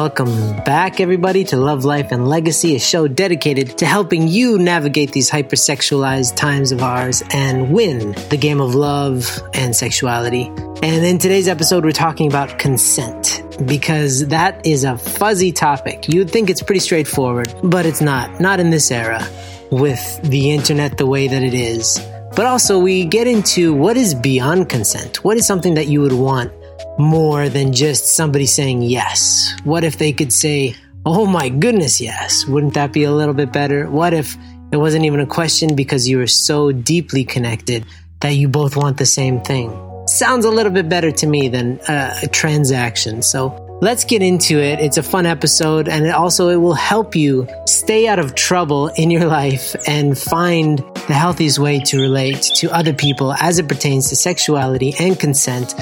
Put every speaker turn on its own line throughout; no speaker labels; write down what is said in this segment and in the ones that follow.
welcome back, everybody, to Love, Life, and Legacy, a show dedicated to helping you navigate these hypersexualized times of ours and win the game of love and sexuality. And in today's episode, we're talking about consent because that is a fuzzy topic. You'd think it's pretty straightforward, but it's not. Not in this era with the internet the way that it is. But also, we get into what is beyond consent. What is something that you would want more than just somebody saying yes? What if they could say, oh my goodness, yes? Wouldn't that be a little bit better? What if it wasn't even a question because you were so deeply connected that you both want the same thing? Sounds a little bit better to me than uh, a transaction. So let's get into it. It's a fun episode and it also it will help you stay out of trouble in your life and find the healthiest way to relate to other people as it pertains to sexuality and consent.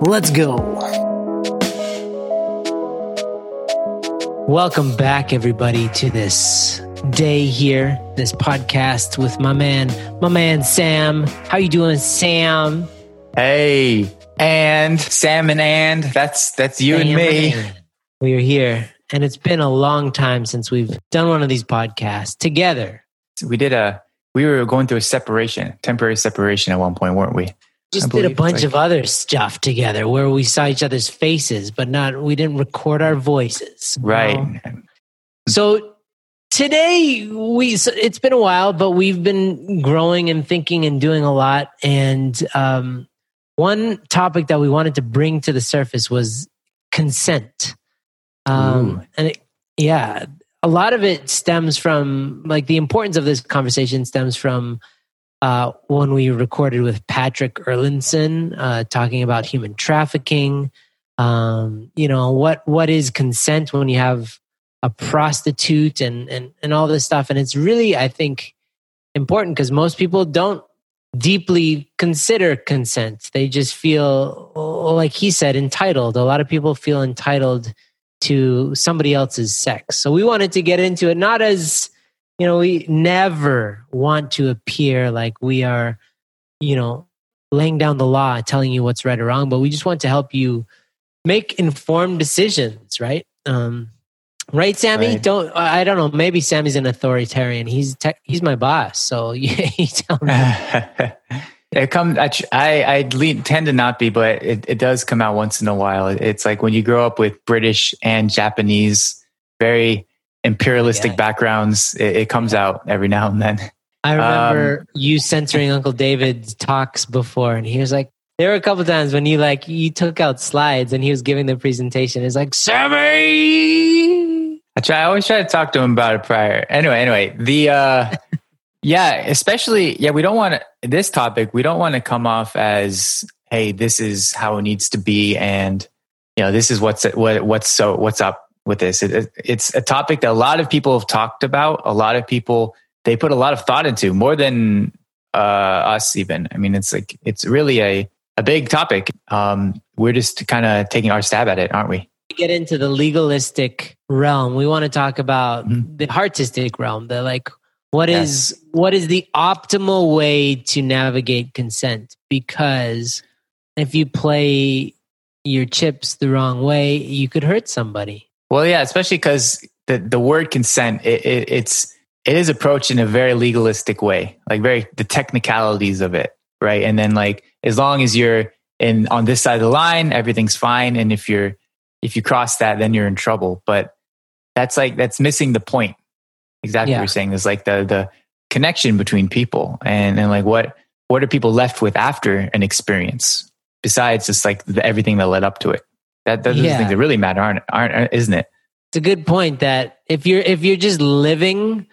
Let's go. Welcome back everybody to this day here, this podcast with my man, my man Sam. How you doing, Sam?
Hey, and Sam and and that's that's you Sam and me. And
we are here, and it's been a long time since we've done one of these podcasts together.
We did a we were going through a separation, temporary separation at one point, weren't we?
Just did a bunch like, of other stuff together where we saw each other's faces, but not we didn't record our voices.
Right.
Know? So today we so it's been a while, but we've been growing and thinking and doing a lot, and um, one topic that we wanted to bring to the surface was consent. Um, and it, yeah, a lot of it stems from like the importance of this conversation stems from uh, when we recorded with Patrick Erlandson uh, talking about human trafficking. Um, you know what what is consent when you have a prostitute and and and all this stuff, and it's really I think important because most people don't deeply consider consent. They just feel, like he said, entitled. A lot of people feel entitled to somebody else's sex. So we wanted to get into it, not as, you know, we never want to appear like we are, you know, laying down the law, telling you what's right or wrong, but we just want to help you make informed decisions, right? Um, Right, Sammy? Right. Don't I don't know. Maybe Sammy's an authoritarian. He's te- he's my boss, so you tell me.
it comes. I I tend to not be, but it, it does come out once in a while. It's like when you grow up with British and Japanese, very imperialistic yeah. backgrounds. It, it, comes out every now and then.
I remember um, you censoring Uncle David's talks before, and he was like, there were a couple times when you like you took out slides and he was giving the presentation. It's like Sammy
I try. I always try to talk to him about it prior. Anyway, anyway, the uh, yeah, especially yeah, we don't want to, this topic. We don't want to come off as hey, this is how it needs to be, and you know, this is what's what what's so what's up with this. It, it's a topic that a lot of people have talked about. A lot of people they put a lot of thought into more than uh, us even. I mean, it's like it's really a a big topic. Um, we're just kind of taking our stab at it, aren't we?
get into the legalistic realm, we want to talk about mm-hmm. the artistic realm. The like, what yes. is what is the optimal way to navigate consent? Because if you play your chips the wrong way, you could hurt somebody.
Well, yeah, especially because the the word consent it, it, it's it is approached in a very legalistic way, like very the technicalities of it, right? And then like as long as you're in on this side of the line, everything's fine. And if you're if you cross that, then you're in trouble. But that's like that's missing the point. Exactly yeah. what you're saying is like the the connection between people and and like what what are people left with after an experience besides just like the, everything that led up to it. That those yeah. are the things that really matter, aren't aren't isn't it?
It's a good point that if you're if you're just living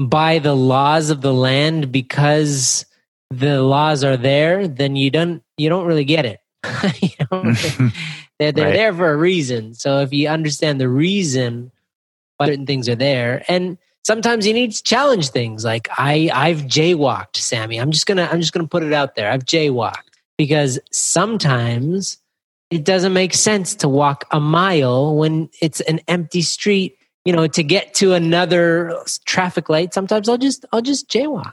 by the laws of the land because the laws are there, then you don't you don't really get it. you don't, they're they're right. there for a reason. So if you understand the reason certain things are there, and sometimes you need to challenge things. Like I I've jaywalked, Sammy. I'm just gonna I'm just gonna put it out there. I've jaywalked because sometimes it doesn't make sense to walk a mile when it's an empty street. You know, to get to another traffic light. Sometimes I'll just I'll just jaywalk,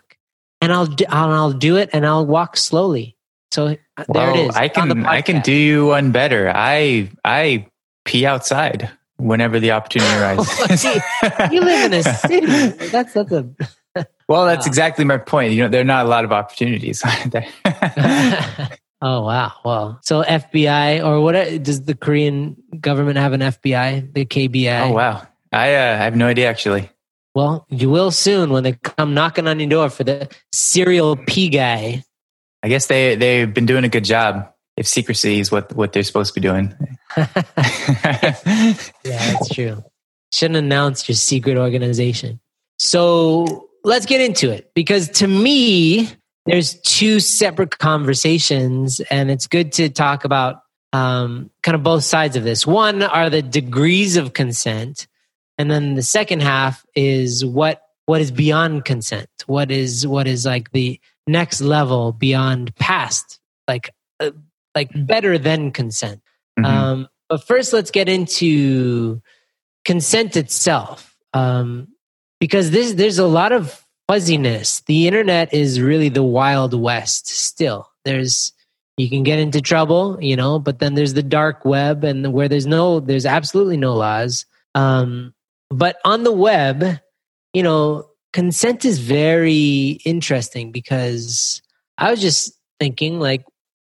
and I'll I'll, I'll do it, and I'll walk slowly so uh, there it is.
I can I can do you one better. I I pee outside whenever the opportunity arises.
you live in a city. That's that's a.
well, that's exactly my point. You know, there are not a lot of opportunities.
oh wow! Well, so FBI or what does the Korean government have an FBI? The KBI.
Oh wow! I uh, have no idea actually.
Well, you will soon when they come knocking on your door for the serial P guy.
I guess they they've been doing a good job. If secrecy is what what they're supposed to be doing.
yeah, that's true. Shouldn't announce your secret organization. So let's get into it because to me, there's two separate conversations, and it's good to talk about um, kind of both sides of this. One are the degrees of consent, and then the second half is what what is beyond consent what is what is like the next level beyond past like like better than consent. Mm-hmm. um, but first let's get into consent itself. Um, because this there's a lot of fuzziness. The internet is really the wild west still. There's you can get into trouble you know but then there's the dark web and where there's no there's absolutely no laws. Um, but on the web, you know, consent is very interesting because I was just thinking like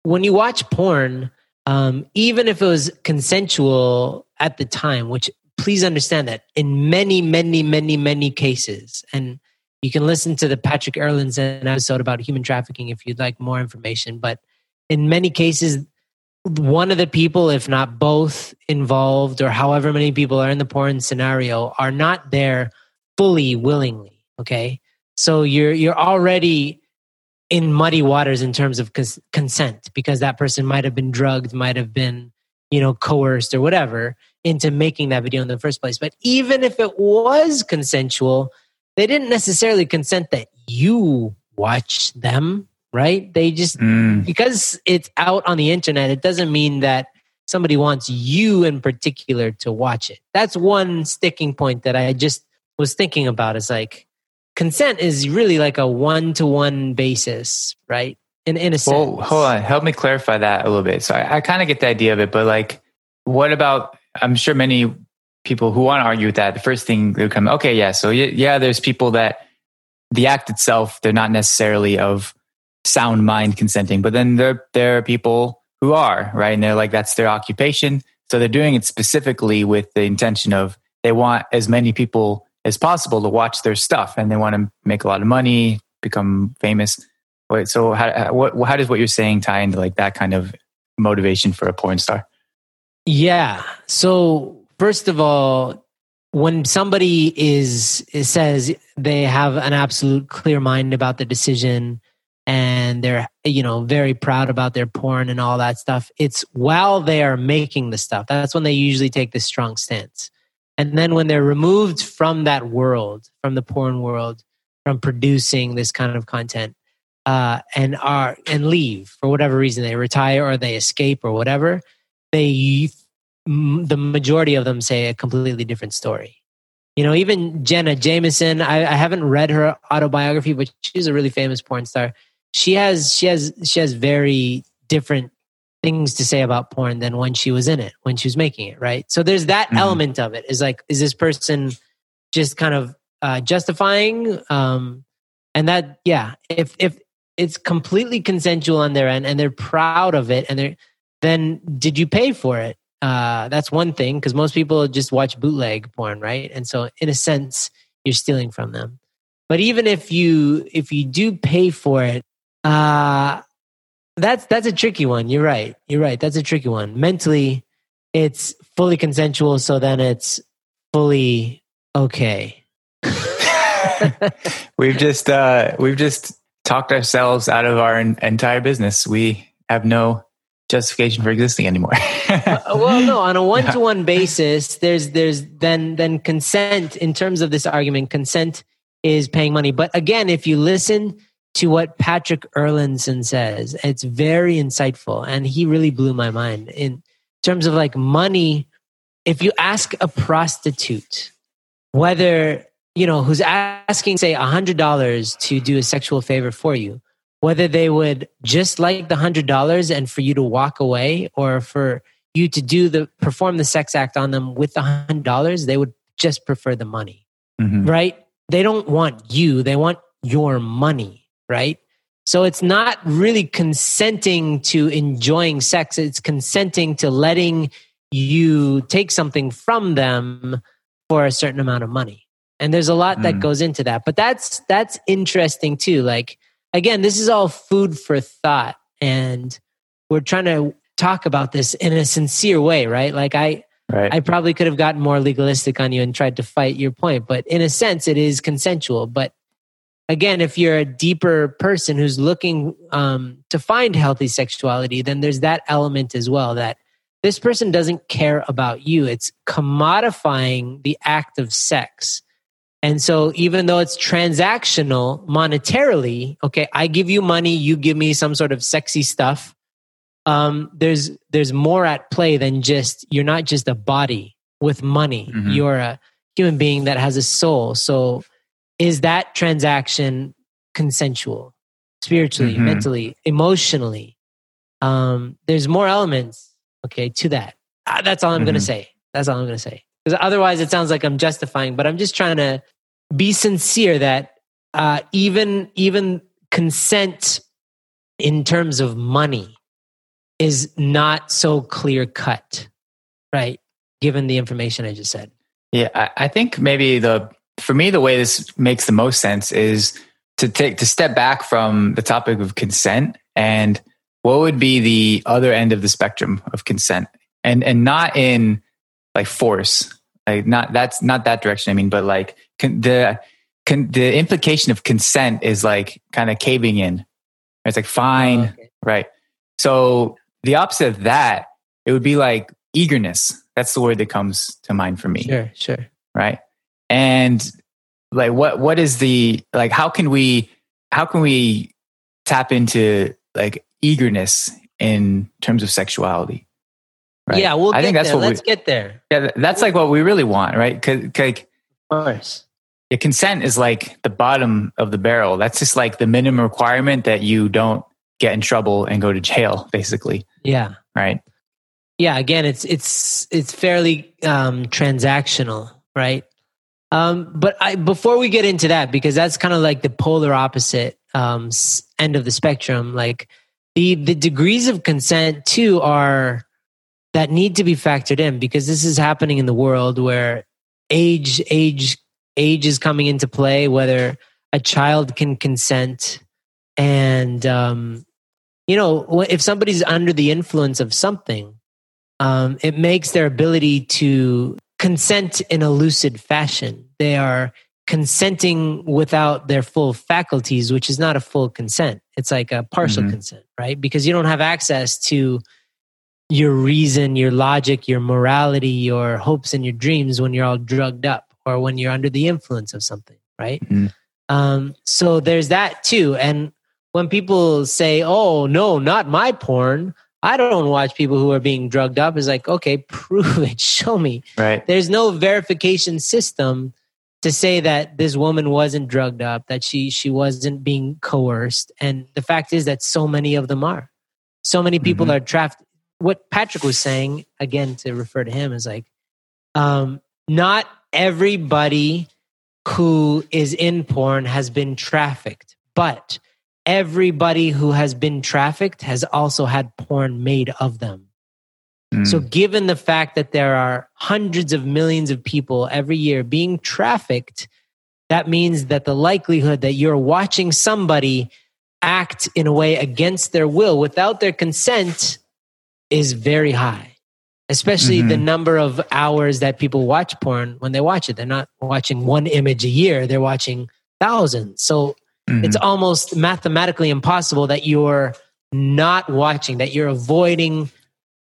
when you watch porn, um, even if it was consensual at the time, which please understand that in many, many, many, many cases, and you can listen to the Patrick Erlandson episode about human trafficking if you'd like more information. But in many cases, one of the people, if not both involved, or however many people are in the porn scenario, are not there fully willingly. Okay, so you're you're already in muddy waters in terms of cons- consent because that person might have been drugged, might have been you know coerced or whatever into making that video in the first place. But even if it was consensual, they didn't necessarily consent that you watch them right? They just, mm. because it's out on the internet, it doesn't mean that somebody wants you in particular to watch it. That's one sticking point that I just was thinking about is like consent is really like a one to one basis, right? In, in a sense. Well,
hold on. Help me clarify that a little bit. So I, I kind of get the idea of it, but like, what about, I'm sure many people who want to argue with that, the first thing they would come, okay, yeah. So yeah, there's people that the act itself, they're not necessarily of sound mind consenting. But then there there are people who are right, and they're like that's their occupation, so they're doing it specifically with the intention of they want as many people as possible to watch their stuff, and they want to make a lot of money, become famous. Wait, so how uh, what how does what you're saying tie into like that kind of motivation for a porn star?
Yeah. So first of all, when somebody is says they have an absolute clear mind about the decision and they're you know very proud about their porn and all that stuff it's while they are making the stuff that's when they usually take this strong stance and then when they're removed from that world from the porn world from producing this kind of content uh, and are and leave for whatever reason they retire or they escape or whatever they the majority of them say a completely different story. You know even jenna jameson I, I haven't read her autobiography but she's a really famous porn star. She has she has she has very different things to say about porn than when she was in it when she was making it right? So there's that mm-hmm. element of it. Is like is this person just kind of uh, justifying? Um and that yeah if if it's completely consensual on their end and they're proud of it and they're then did you pay for it? Uh that's one thing because most people just watch bootleg porn right? And so in a sense you're stealing from them. But even if you if you do pay for it uh that's that's a tricky one. You're right. You're right. That's a tricky one. Mentally, it's fully consensual, so then it's fully okay.
we've just uh we've just talked ourselves out of our entire business. We have no justification for existing anymore.
uh, well, no, on a one-to-one basis, there's there's then then consent in terms of this argument. Consent is paying money, but again, if you listen to what Patrick Erlandson says. It's very insightful. And he really blew my mind in terms of like money. If you ask a prostitute whether, you know, who's asking, say, $100 to do a sexual favor for you, whether they would just like the $100 and for you to walk away or for you to do the perform the sex act on them with the hundred dollars, they would just prefer the money,
Mhm.
right? They don't want you; they want your money, right? So it's not really consenting to enjoying sex; it's consenting to letting you take something from them for a certain amount of money. And there's a lot that
Mm.
goes into that, but that's that's interesting too. Like again, this is all food for thought, and we're trying to talk about this in a sincere way, right? Like I,
Right.
I probably could have gotten more legalistic on you and tried to fight your point, but in a sense, it is consensual. But again, if you're a deeper person who's looking um, to find healthy sexuality, then there's that element as well that this person doesn't care about you. It's commodifying the act of sex. And so, even though it's transactional monetarily, okay, I give you money, you give me some sort of sexy stuff. Um, there's there's more at play than just you're not just a body with money.
Mhm.
You're a human being that has a soul. So, is that transaction consensual, spiritually,
Mhm.
mentally, emotionally? Um, there's more elements, okay, to that. Ah, that's all I'm to
Mhm.
say. That's all I'm to say. Because otherwise, it sounds like I'm justifying. But I'm just trying to be sincere that uh, even even consent in terms of money is not so clear cut, right? Given the information I just said.
Yeah, I, I think maybe the for me the way this makes the most sense is to take to step back from the topic of consent and what would be the other end of the spectrum of consent? And and not in like force like not that's not that direction i mean but like con, the con, the implication of consent is like kind of caving in. It's like fine
Oh, okay.
right. So the opposite of that it would be like eagerness. That's the word that comes to mind for me.
Sure, sure.
right and like what what is the like how can we how can we tap into like eagerness in terms of sexuality right
Yeah, we'll
i
get
think that's
there.
what
Let's
we
get there.
yeah, that's like what we really want right because like
Of course.
yeah, consent is like the bottom of the barrel that's just like the minimum requirement that you don't get in trouble and go to jail basically
Yeah.
right
yeah again it's it's it's fairly um transactional right um but i before we get into that because that's kind of like the polar opposite um end of the spectrum like the the degrees of consent too are that need to be factored in because this is happening in the world where age age age is coming into play whether a child can consent and um you know if somebody's under the influence of something um, it makes their ability to consent in a lucid fashion. They are consenting without their full faculties, which is not a full consent. It's like a partial
Mhm.
consent, right? Because you don't have access to your reason, your logic, your morality, your hopes, and your dreams when you're all drugged up or when you're under the influence of something, right?
Mhm.
Um, so there's that too. And when people say, oh, no, not my porn, I don't watch people who are being drugged up. It's like, okay, prove it, show me.
right
There's no verification system to say that this woman wasn't drugged up, that she she wasn't being coerced. And the fact is that so many of them are. So many people
Mhm.
are trapped. What Patrick was saying, again, to refer to him, is like, um, not everybody who is in porn has been trafficked, but everybody who has been trafficked has also had porn made of them.
Mm.
So, given the fact that there are hundreds of millions of people every year being trafficked, that means that the likelihood that you're watching somebody act in a way against their will without their consent is very high. Especially the
Mhm.
number of hours that people watch porn when they watch it. They're not watching one image a year, they're watching thousands. So,
Mhm.
it's almost mathematically impossible that you're not watching that you're avoiding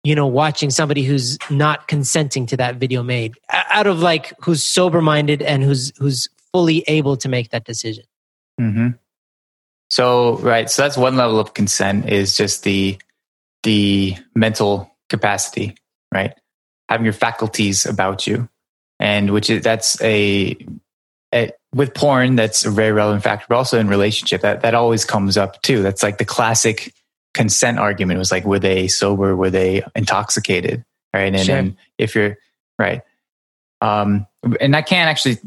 you know watching somebody who's not consenting to that video made out of like who's sober minded and who's who's fully able to make that decision
hmm So right, so that's one level of consent is just the the mental capacity, right? Having your faculties about you, and which is that's a, a with porn that's a very relevant factor, but also in relationship that that always comes up too. That's like the classic consent argument was like, were they sober? Were they intoxicated? right? And,
Sure.
and if you're right, um, and I can't actually,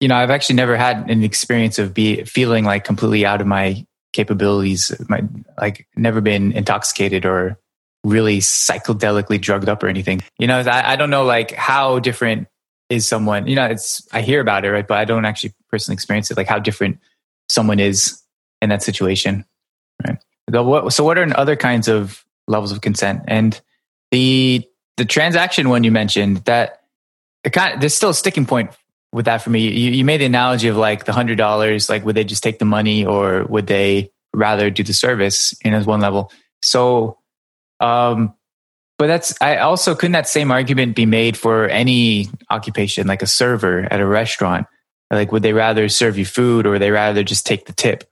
you know, I've actually never had an experience of be feeling like completely out of my capabilities, my like never been intoxicated or really psychedelically drugged up or anything. You know, I, I don't know like how different is someone. You know, it's I hear about it, right, but I don't actually personally experience it. Like how different someone is in that situation, right? So, what are other kinds of levels of consent? And the the transaction one you mentioned that it kind of, there's still a sticking point with that for me. You, you made the analogy of like the hundred dollars, like would they just take the money or would they rather do the service? And as one level, so um, but that's I also couldn't that same argument be made for any occupation, like a server at a restaurant? Like, would they rather serve you food or would they rather just take the tip,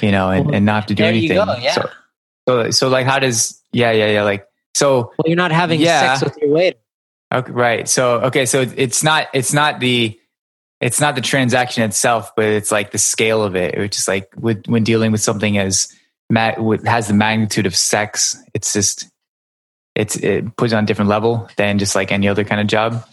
you know, and, and not have to do
there you
anything?
go, yeah.
So, so, so like, how does? Yeah, yeah, yeah. Like, so
Well, you're not having
Yeah.
sex with your waiter.
Okay, right. So okay, so it's not it's not the it's not the transaction itself, but it's like the scale of it. Which is like with, when dealing with something as has the magnitude of sex, it's just it's it puts on a different level than just like any other kind of job.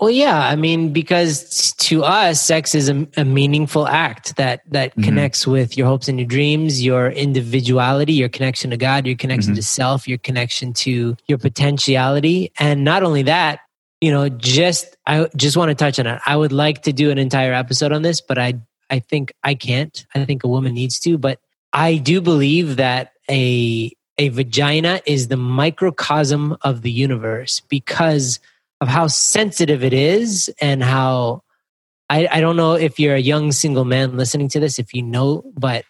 Well, yeah, I mean, because to us, sex is a, a meaningful act that that
Mhm.
connects with your hopes and your dreams, your individuality, your connection to God, your connection
Mhm.
to self, your connection to your potentiality, and not only that, you know, just I just want to touch on it. I would like to do an entire episode on this, but I I think I can't. I think a woman needs to, but I do believe that a a vagina is the microcosm of the universe because of how sensitive it is and how I, I don't know if you're a young single man listening to this if you know but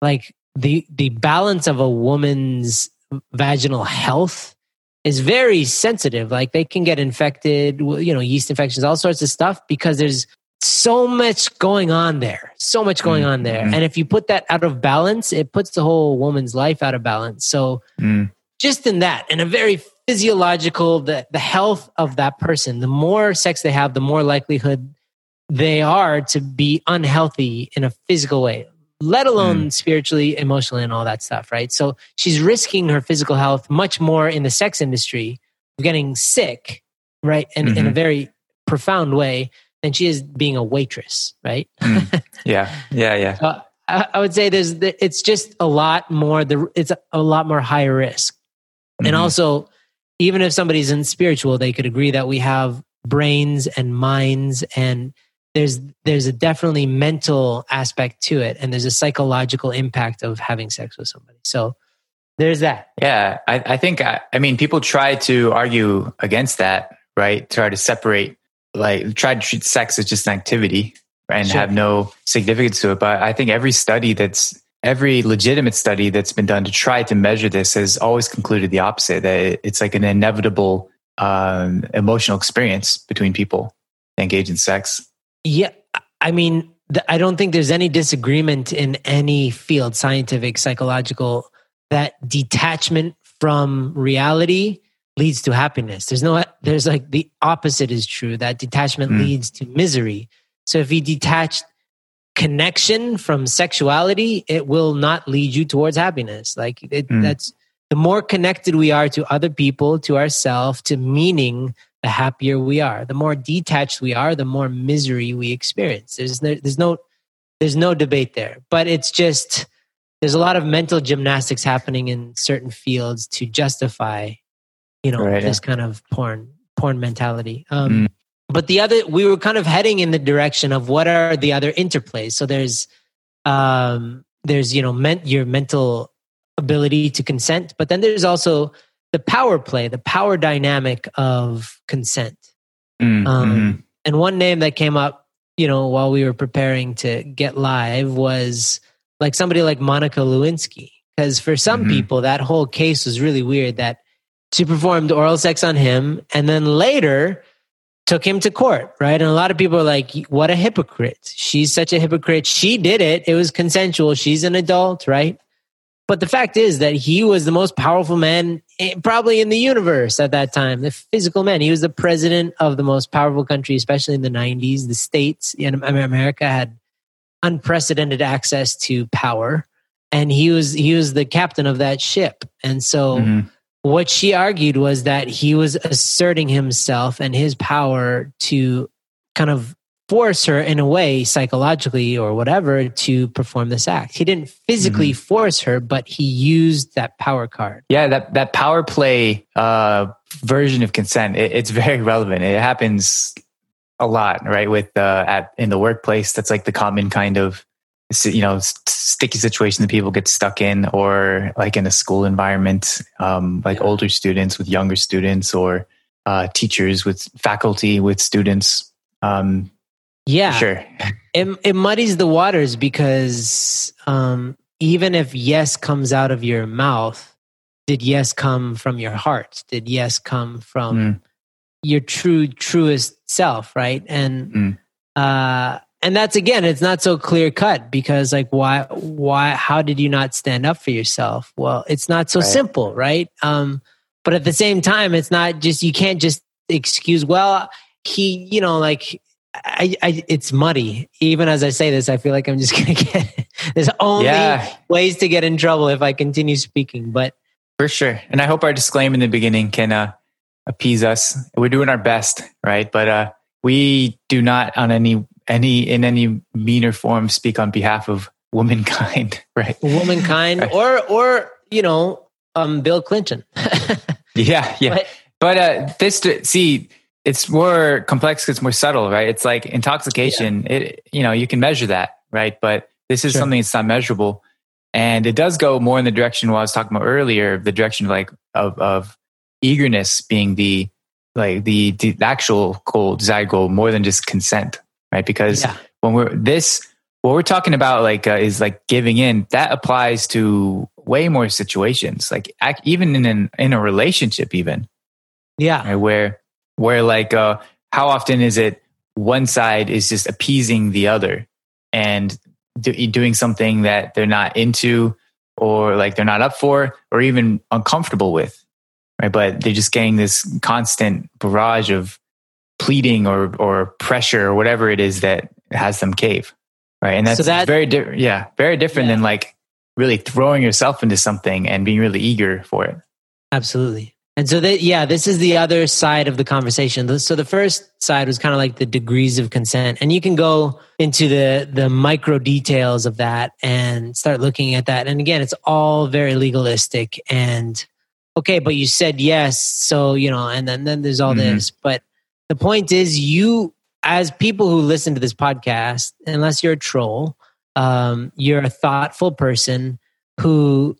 like the the balance of a woman's vaginal health is very sensitive. Like they can get infected you know yeast infections all sorts of stuff because there's so much going on there so much going on there.
Mhm.
and if you put that out of balance it puts the whole woman's life out of balance. So
Mm,
just in that in a very physiological the, the health of that person the more sex they have the more likelihood they are to be unhealthy in a physical way let alone spiritually emotionally and all that stuff right? So she's risking her physical health much more in the sex industry getting sick right? And in a
Mhm.
very profound way than she is being a waitress right
mm. yeah, yeah, yeah.
uh, I, I would say there's the- it's just a lot more the it's a, lot more high risk and
Mhm.
also even if somebody's in spiritual they could agree that we have brains and minds and there's there's a definitely mental aspect to it and there's a psychological impact of having sex with somebody so there's that
Yeah, I, I think I, I mean people try to argue against that, right? Try to separate, like try to treat sex as just an activity and
Sure.
have no significance to it. But I think every study that's every legitimate study that's been done to try to measure this has always concluded the opposite. That it's like an inevitable um, emotional experience between people that engage in sex.
Yeah, I mean, I don't think there's any disagreement in any field, scientific, psychological, that detachment from reality leads to happiness. There's no, there's like the opposite is true. That detachment
Mm.
leads to misery. So if you detach connection from sexuality, it will not lead you towards happiness. Like it,
Mm.
that's the more connected we are to other people, to ourselves, to meaning, the happier we are. The more detached we are, the more misery we experience. There's no, there's no, there's no debate there. But it's just there's a lot of mental gymnastics happening in certain fields to justify, you know,
Right,
this kind of porn porn mentality. Um,
Mm.
But the other, we were kind of heading in the direction of what are the other interplays. So there's, um, there's you know, men, your mental ability to consent, but then there's also the power play, the power dynamic of consent.
Mm,
Um,
mhm.
And one name that came up, you know, while we were preparing to get live was like somebody like Monica Lewinsky. Because for some
Mhm.
people, that whole case was really weird that she performed oral sex on him and then later took him to court, right? And a lot of people are like, what a hypocrite. She's such a hypocrite. She did it. It was consensual. She's an adult, right? But the fact is that he was the most powerful man eh, probably in the universe at that time, the physical man. He was the president of the most powerful country, especially in the 90s. The states in America had unprecedented access to power. And he was he was the captain of that ship. And so
Mhm.
What she argued was that he was asserting himself and his power to kind of force her in a way psychologically or whatever to perform this act. He didn't physically mm-hmm. force her, but he used that power card.
Yeah, that that power play uh, version of consent. It, it's very relevant. It happens a lot, right? With uh, at in the workplace, that's like the common kind of you know sticky situation that people get stuck in, or like in a school environment, um, like yeah. older students with younger students, or uh, teachers with faculty with students. Um,
yeah.
Sure.
It, it muddies the waters because um, even if yes comes out of your mouth, did yes come from your heart? Did yes come from mm. your true, truest self, right? And, mm. uh, and that's again, it's not so clear cut because like, why, why, how did you not stand up for yourself? Well, it's not so right. simple, right? Um, but at the same time, it's not just, you can't just excuse, well, he, you know, like I, I, it's muddy. Even as I say this, I feel like I'm just gonna get. There's only yeah. ways to get in trouble if I continue speaking. But
for sure, and I hope our disclaimer in the beginning can uh, appease us. We're doing our best, right? But uh, we do not, on any any in any meaner form, speak on behalf of womankind, right?
Womankind, right. or or you know, um, Bill Clinton.
yeah, yeah. But, but uh, this see it's more complex it's more subtle right it's like intoxication yeah. it you know you can measure that right but this is sure. something that's not measurable and it does go more in the direction what i was talking about earlier the direction of like of, of eagerness being the like the, the actual goal desired goal more than just consent right? Because yeah. when we're this what we're talking about like uh, is like giving in that applies to way more situations like even in an, in a relationship even.
Yeah.
Right, where where like uh, how often is it one side is just appeasing the other and do, doing something that they're not into or like they're not up for or even uncomfortable with right? But they're just getting this constant barrage of pleading or or pressure or whatever it is that has them cave right and that's so that, very different yeah very different yeah. than like really throwing yourself into something and being really eager for it
absolutely and so that yeah, this is the other side of the conversation. So the first side was kind of like the degrees of consent. And you can go into the the micro details of that and start looking at that. And again, it's all very legalistic and okay, but you said yes, so you know, and then then there's all mm-hmm. this. But the point is you as people who listen to this podcast, unless you're a troll, um, you're a thoughtful person who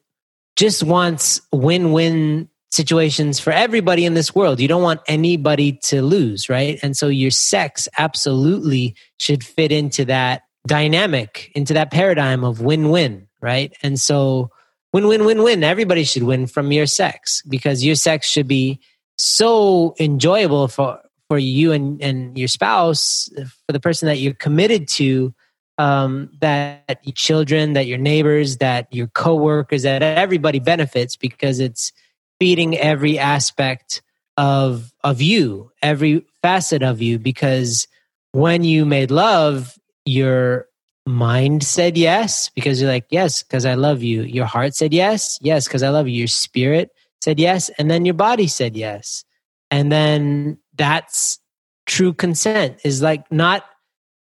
just wants win-win situations for everybody in this world. You don't want anybody to lose, right? And so your sex absolutely should fit into that dynamic, into that paradigm of win win, right? And so win win win win. Everybody should win from your sex because your sex should be so enjoyable for for you and, and your spouse, for the person that you're committed to, um, that your children, that your neighbors, that your coworkers, that everybody benefits because it's feeding every aspect of of you, every facet of you because when you made love, your mind said yes because you're like, yes, because I love you. Your heart said yes, yes, because I love you. Your spirit said yes, and then your body said yes. And then that's true consent is like not,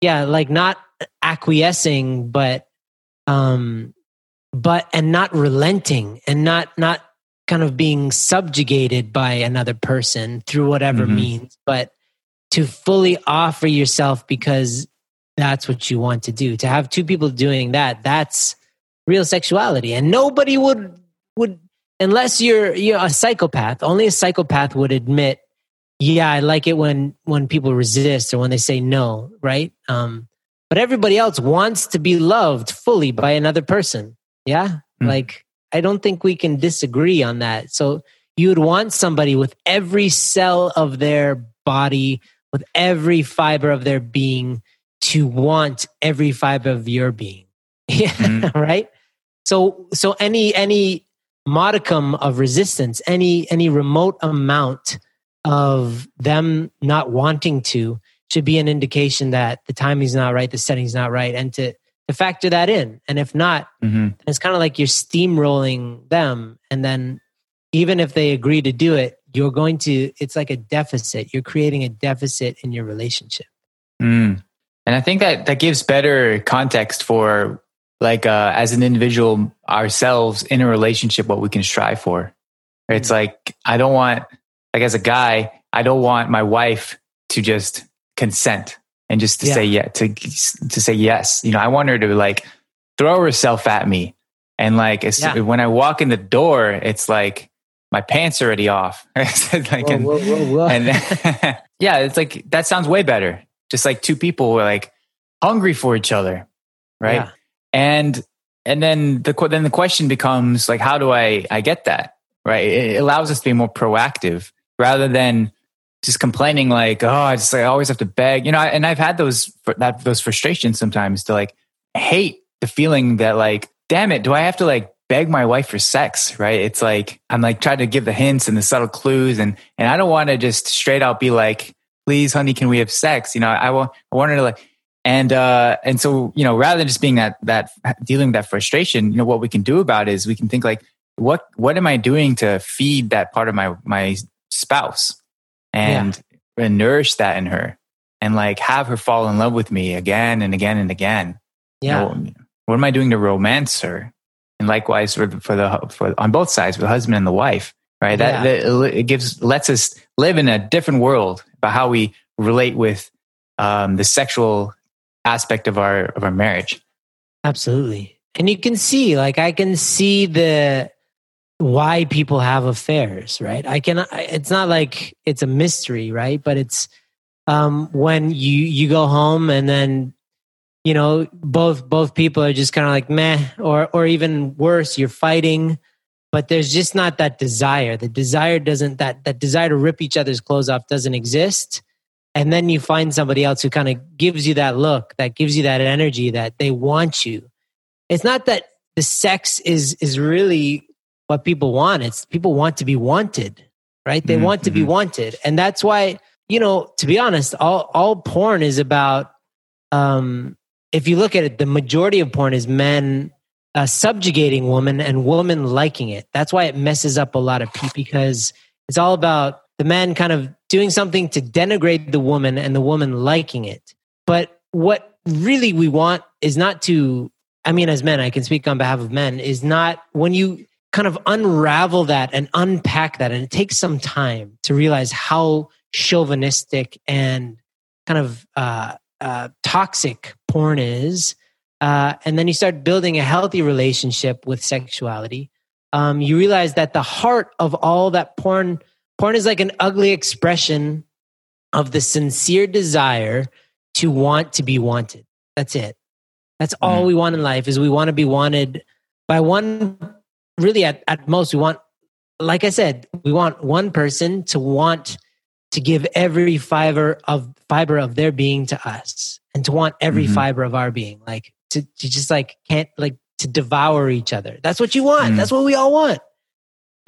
yeah, like not acquiescing, but, um, but, and not relenting and not, not kind of being subjugated by another person through whatever mm-hmm. means, but to fully offer yourself because that's what you want to do. To have two people doing that, that's real sexuality. And nobody would would unless you're you're a psychopath, only a psychopath would admit, yeah, I like it when when people resist or when they say no, right? Um, but everybody else wants to be loved fully by another person. Yeah? Mm-hmm. Like I don't think we can disagree on that. So you would want somebody with every cell of their body, with every fiber of their being to want every fiber of your being. Yeah, mm-hmm. right? So so any any modicum of resistance, any any remote amount of them not wanting to should be an indication that the timing's not right, the setting's not right, and to to factor that in. And if not, mm-hmm. it's kind of like you're steamrolling them. And then even if they agree to do it, you're going to, it's like a deficit. You're creating a deficit in your relationship.
Mm. And I think that that gives better context for like uh, as an individual ourselves in a relationship what we can strive for. It's mm. like I don't want like as a guy, I don't want my wife to just consent and just to yeah. say yeah to to say yes. You know, I want her to like throw herself at me and like yeah. when I walk in the door, it's like my pants are already off. like, whoa, whoa, whoa, and yeah, it's like that sounds way better. Just like two people were like hungry for each other, right? Yeah. And and then the then the question becomes like, how do I I get that right? It allows us to be more proactive rather than just complaining like, oh, I just like, I always have to beg, you know. And I've had those that those frustrations sometimes to like hate the feeling that like, damn it, do I have to like beg my wife for sex, right? It's like I'm like trying to give the hints and the subtle clues, and and I don't want to just straight out be like, please, honey, can we have sex? You know, I want I wanted to like, and uh, and so you know, rather than just being that that dealing with that frustration, you know, what we can do about is we can think like, what what am I doing to feed that part of my my spouse, and, yeah. and nourish that in her, and like have her fall in love with me again and again and again.
Yeah.
You know, what am I doing to romance her? and likewise for the, for the for on both sides for the husband and the wife right yeah. that, that, it gives lets us live in a different world about how we relate with um, the sexual aspect of our of our marriage
absolutely and you can see like i can see the why people have affairs right? I can it's not like it's a mystery right? But it's um when you you go home and then you know both both people are just kind of like meh or or even worse you're fighting but there's just not that desire. The desire doesn't that that desire to rip each other's clothes off doesn't exist. And then you find somebody else who kind of gives you that look that gives you that energy that they want you. It's not that the sex is is really what people want it's people want to be wanted right they mm-hmm. want to be mm-hmm. wanted and that's why you know to be honest all all porn is about um if you look at it, the majority of porn is men uh, subjugating women and women liking it. That's why it messes up a lot of people because it's all about the man kind of doing something to denigrate the woman and the woman liking it. But what really we want is not to, I mean, as men, I can speak on behalf of men, is not when you kind of unravel that and unpack that. And it takes some time to realize how chauvinistic and kind of uh, uh, toxic porn is, uh, and then you start building a healthy relationship with sexuality, um, you realize that the heart of all that porn, porn is like an ugly expression of the sincere desire to want to be wanted. That's it. That's all mm. we want in life is we want to be wanted by one really at, at most we want like I said, we want one person to want to give every fiber of fiber of their being to us and to want every mm-hmm. fiber of our being like to, to just like can't like to devour each other that's what you want mm. that's what we all want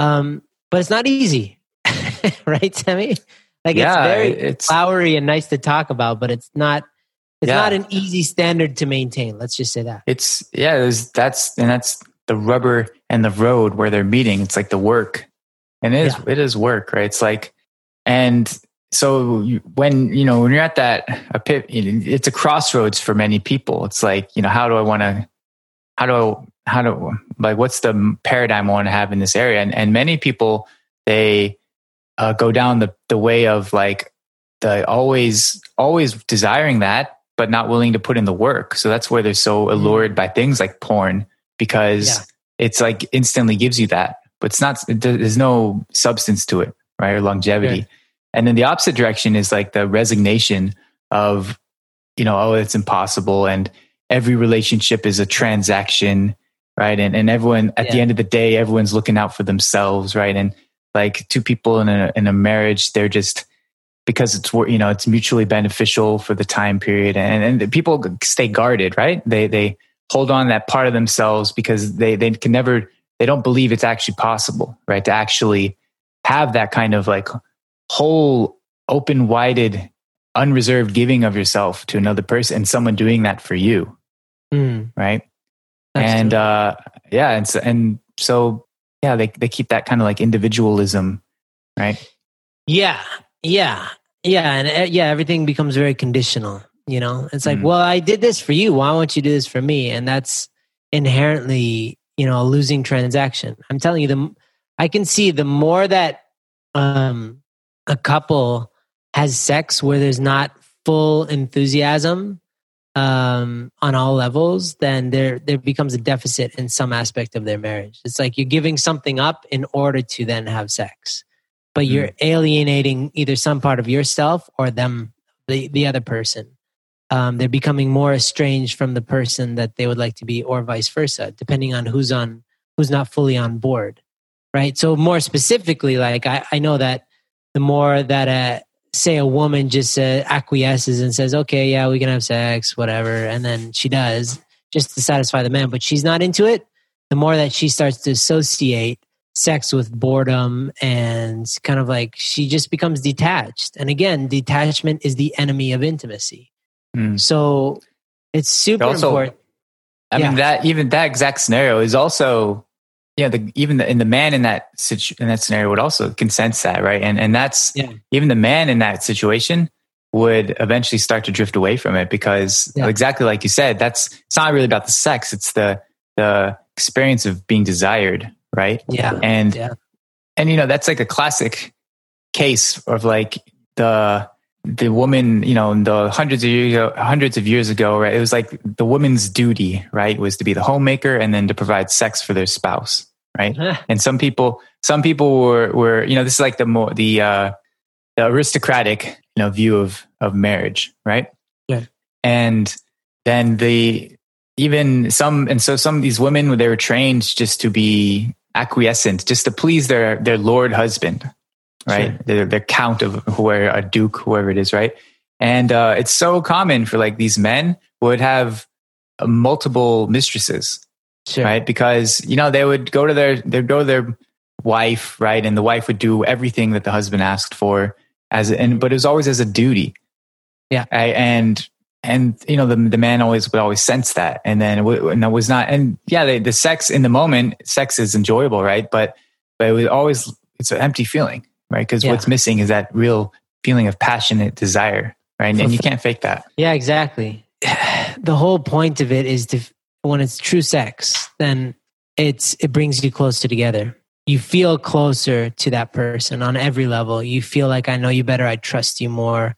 um but it's not easy right sammy like yeah, it's very it's, flowery and nice to talk about but it's not it's yeah. not an easy standard to maintain let's just say that
it's yeah that's and that's the rubber and the road where they're meeting it's like the work and it is yeah. it is work right it's like and so when you know when you're at that a pit, it's a crossroads for many people. It's like you know how do I want to, how do I, how do like what's the paradigm I want to have in this area? And and many people they uh, go down the the way of like the always always desiring that, but not willing to put in the work. So that's where they're so mm-hmm. allured by things like porn because yeah. it's like instantly gives you that, but it's not. There's no substance to it, right? Or longevity. And then the opposite direction is like the resignation of, you know, oh, it's impossible. And every relationship is a transaction, right? And, and everyone, at yeah. the end of the day, everyone's looking out for themselves, right? And like two people in a, in a marriage, they're just, because it's, you know, it's mutually beneficial for the time period. And, and people stay guarded, right? They, they hold on that part of themselves because they, they can never, they don't believe it's actually possible, right? To actually have that kind of like whole open wided unreserved giving of yourself to another person and someone doing that for you
mm.
right That's and true. uh yeah and so, and so yeah, they they keep that kind of like individualism, right?
Yeah, yeah, yeah, and uh, yeah, everything becomes very conditional. You know, it's like,
Mhm.
well, I did this for you. Why won't you do this for me? And that's inherently, you know, a losing transaction. I'm telling you, the I can see the more that um, a couple has sex where there's not full enthusiasm um, on all levels, then there there becomes a deficit in some aspect of their marriage. It's like you're giving something up in order to then have sex, but you're alienating either some part of yourself or them, the the other person. Um, they're becoming more estranged from the person that they would like to be, or vice versa, depending on who's on who's not fully on board, right? So more specifically, like I, I know that the more that a say a woman just uh, acquiesces and says, "Okay, yeah, we can have sex, whatever," and then she does just to satisfy the man, but she's not into it. The more that she starts to associate sex with boredom and kind of like she just becomes detached. And again, detachment is the enemy of intimacy.
Mm.
So it's super
Also-
important.
I
Yeah.
mean that even that exact scenario is also yeah the even the, and the man in that situ, in that scenario would also consent to that right and and that's
Yeah.
even the man in that situation would eventually start to drift away from it because
Yeah.
exactly like you said that's it's not really about the sex it's the the experience of being desired right
Yeah.
and
Yeah.
and you know that's like a classic case of like the the woman you know in the hundreds of years ago, hundreds of years ago right it was like the woman's duty right was to be the homemaker and then to provide sex for their spouse right and some people some people were were you know this is like the more the uh the aristocratic you know view of of marriage right
Yeah.
and then the even some and so some of these women they were trained just to be acquiescent just to please their their lord husband right
Sure.
their, their count of whoever a duke whoever it is right and uh it's so common for like these men would have uh, multiple mistresses
Sure.
right? Because you know they would go to their they'd go to their wife, right, and the wife would do everything that the husband asked for as and but it was always as a duty,
Yeah.
I, and and you know the the man always would always sense that, and then it, w- and it was not, and yeah, the, the sex in the moment, sex is enjoyable, right? But but it was always it's an empty feeling, right? Because
Yeah.
what's missing is that real feeling of passionate desire, right? And, you can't fake that.
Yeah, exactly. The whole point of it is to when it's true sex, then it's it brings you closer together. You feel closer to that person on every level. You feel like I know you better, I trust you more.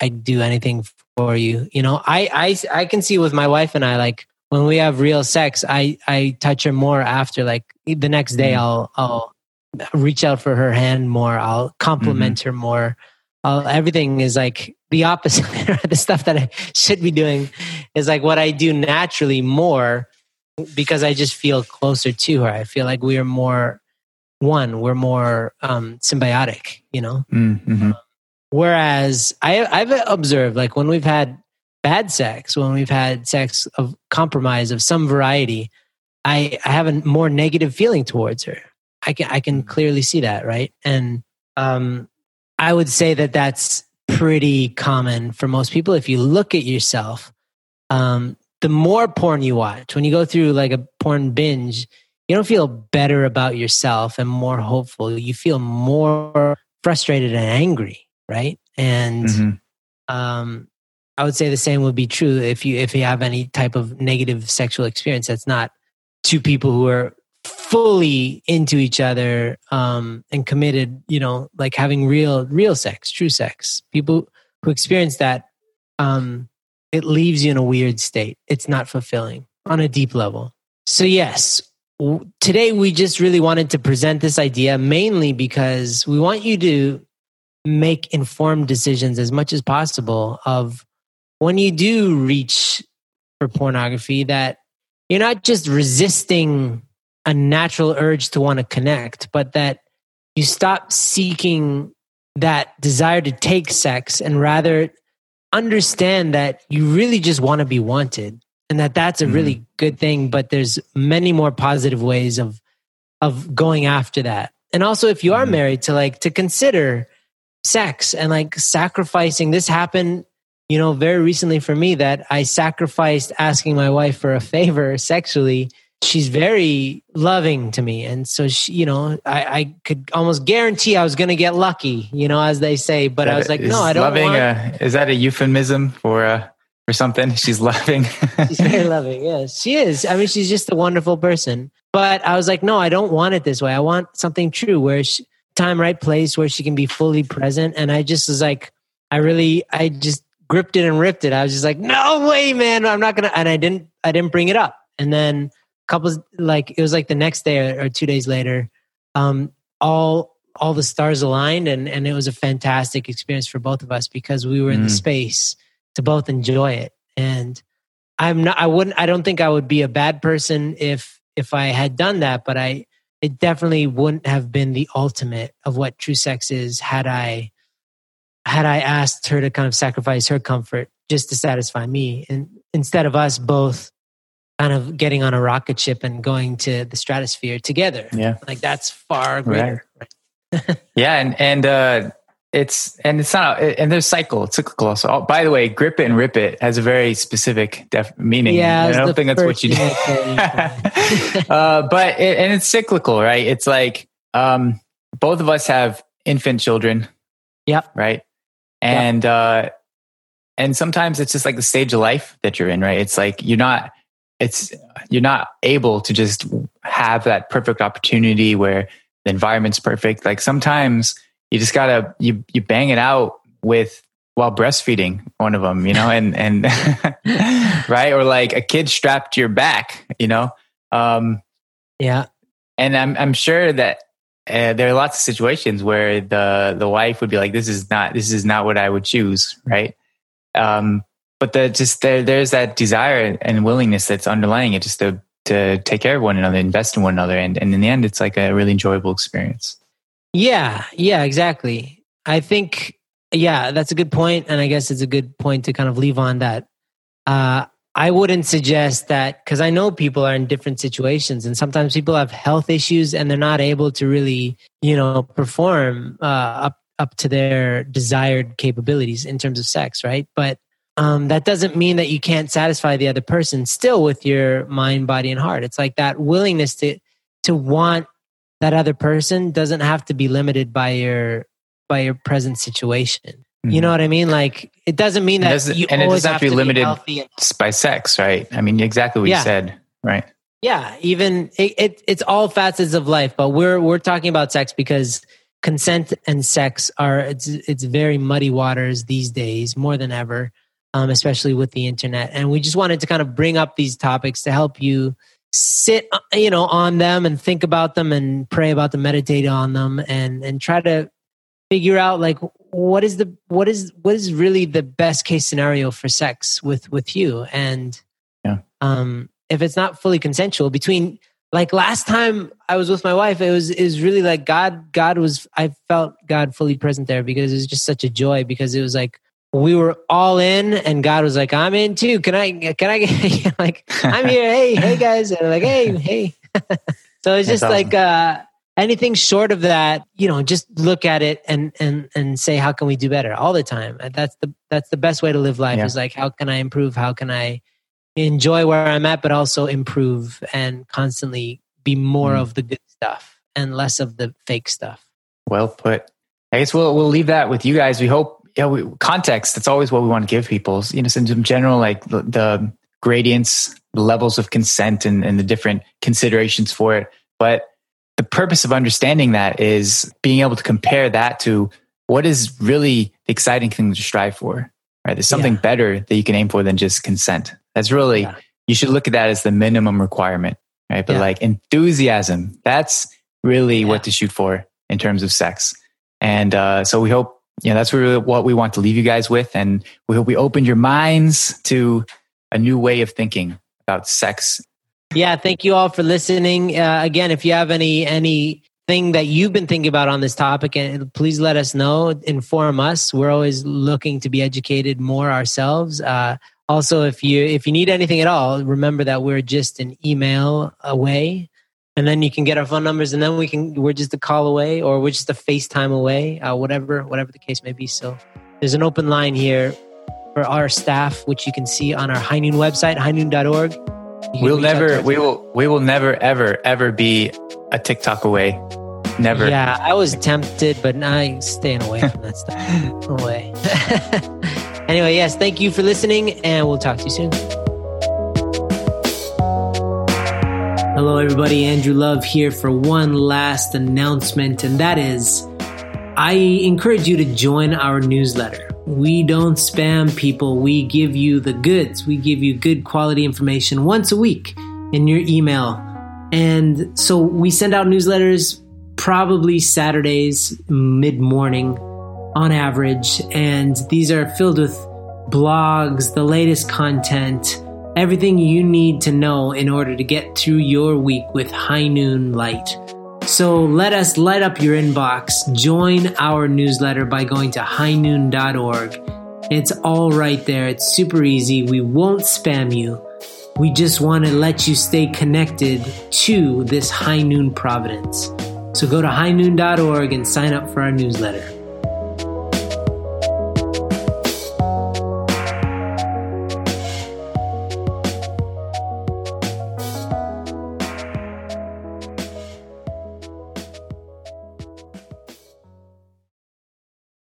I'd do anything for you. You know, I I I can see with my wife and I like when we have real sex, I I touch her more after like the next day
Mhm.
I'll I'll reach out for her hand more. I'll compliment her more. I'll, everything is like the opposite. the stuff that I should be doing is like what I do naturally more because I just feel closer to her. I feel like we are more one. We're more um, symbiotic, you know.
Mm-hmm.
Whereas I, I've observed, like when we've had bad sex, when we've had sex of compromise of some variety, I, I have a more negative feeling towards her. I can I can clearly see that, right? And um, I would say that that's pretty common for most people. If you look at yourself, um, the more porn you watch, when you go through like a porn binge, you don't feel better about yourself and more hopeful. You feel more frustrated and angry, right? And
Mm-hmm.
um, I would say the same would be true if you if you have any type of negative sexual experience that's not two people who are fully into each other um, and committed. You know, like having real real sex, true sex. People who experience that, um, it leaves you in a weird state. It's not fulfilling on a deep level. So yes. w- Today, we just really wanted to present this idea mainly because we want you to make informed decisions as much as possible of when you do reach for pornography that you're not just resisting a natural urge to want to connect but that you stop seeking that desire to take sex and rather understand that you really just want to be wanted and that that's a really good thing but there's many more positive ways of of going after that and also if you are
Mhm.
married to like to consider sex and like sacrificing this happened you know very recently for me that i sacrificed asking my wife for a favor sexually she's very loving to me. And so she you know i, I could almost guarantee i was going to get lucky you know as they say but i was like no i don't
loving
want...
a, is that a euphemism for uh or something? She's loving.
She's very loving yes she is. I mean she's just a wonderful person. But i was like no i don't want it this way. I want something true where she, time right place where she can be fully present. And i just was like i really i just gripped it and ripped it. I was just like no way man i'm not gonna and i didn't i didn't bring it up. And then couple like it was like the next day or two days later um all all the stars aligned and and it was a fantastic experience for both of us because we were in the mm. space to both enjoy it and i'm not i wouldn't i don't think i would be a bad person if if i had done that but i it definitely wouldn't have been the ultimate of what true sex is had i had i asked her to kind of sacrifice her comfort just to satisfy me and instead of us both kind of getting on a rocket ship and going to the stratosphere together.
Yeah.
Like that's far greater.
Right. yeah. And, and, uh, it's and it's not and there's cycle cyclical also oh, by the way grip it and rip it has a very specific def- meaning
yeah
i don't think that's what you do uh, but it, and it's cyclical right it's like um, both of us have infant children
yep
right and yep. uh and sometimes it's just like the stage of life that you're in right it's like you're not it's you're not able to just have that perfect opportunity where the environment's perfect. Like sometimes you just gotta you you bang it out with while breastfeeding one of them, you know, and and right or like a kid strapped to your back, you know. Um,
yeah,
and I'm I'm sure that uh, there are lots of situations where the the wife would be like, "This is not this is not what I would choose," right? Um, but the just there, there's that desire and willingness that's underlying it just to to take care of one another invest in one another. And, and in the end it's like a really enjoyable experience.
Yeah. Yeah exactly. I think yeah that's a good point. And i guess it's a good point to kind of leave on that. Uh, i wouldn't suggest that because i know people are in different situations and sometimes people have health issues and they're not able to really you know perform uh, up up to their desired capabilities in terms of sex right? But um, that doesn't mean that you can't satisfy the other person still with your mind body and heart. It's like that willingness to to want that other person doesn't have to be limited by your by your present situation. Mm-hmm. you know what i mean? Like it doesn't mean that
and
you
and it doesn't have to be limited
and,
by sex right? I mean exactly what yeah. you said right?
Yeah even it, it, it's all facets of life but we're we're talking about sex because consent and sex are it's it's very muddy waters these days more than ever um, especially with the internet. And we just wanted to kind of bring up these topics to help you sit, uh, you know, on them and think about them and pray about them, meditate on them, and and try to figure out like what is the what is what is really the best case scenario for sex with with you and
yeah.
um if it's not fully consensual between like last time I was with my wife, it was is really like God. God was I felt God fully present there because it was just such a joy because it was like we were all in and God was like, I'm in too. Can I, can I get like, I'm here. Hey, hey guys. And like, hey, hey. so it's just like, uh, anything short of that, you know, just look at it and, and, and say, how can we do better all the time? That's the, that's the best way to live life yeah. is like, how can I improve? How can I enjoy where I'm at, but also improve and constantly be more mm. of the good stuff and less of the fake stuff.
Well put. I guess we'll, we'll leave that with you guys. We hope yeah, we, context. That's always what we want to give people. You know, in general, like the, the gradients, the levels of consent, and, and the different considerations for it. But the purpose of understanding that is being able to compare that to what is really the exciting thing to strive for. Right? There's something yeah. better that you can aim for than just consent. That's really yeah. you should look at that as the minimum requirement. Right? But yeah. like enthusiasm, that's really what to shoot for in terms of sex. And uh, so we hope yeah, that's really what we want to leave you guys with. And we hope we opened your minds to a new way of thinking about sex.
Yeah, thank you all for listening. Uh, again, if you have any anything that you've been thinking about on this topic, and please let us know. Inform us. We're always looking to be educated more ourselves. Uh, also, if you if you need anything at all, remember that we're just an email away and then you can get our phone numbers and then we can we're just a call away or we're just a facetime away uh, whatever whatever the case may be so there's an open line here for our staff which you can see on our high noon website highnoon.org
we'll never we will we will never ever ever be a TikTok away. Never.
Yeah, I was tempted, but I'm staying away from that stuff. Away. anyway, yes, thank you for listening, and we'll talk to you soon. Hello, everybody. Andrew Love here for one last announcement, and that is I encourage you to join our newsletter. We don't spam people, we give you the goods. We give you good quality information once a week in your email. And so we send out newsletters probably Saturdays mid morning on average. And these are filled with blogs, the latest content, everything you need to know in order to get through your week with High Noon Light. So let us light up your inbox. Join our newsletter by going to highnoon.org. It's all right there. It's super easy. We won't spam you. We just want to let you stay connected to this high noon providence. So go to highnoon.org and sign up for our newsletter.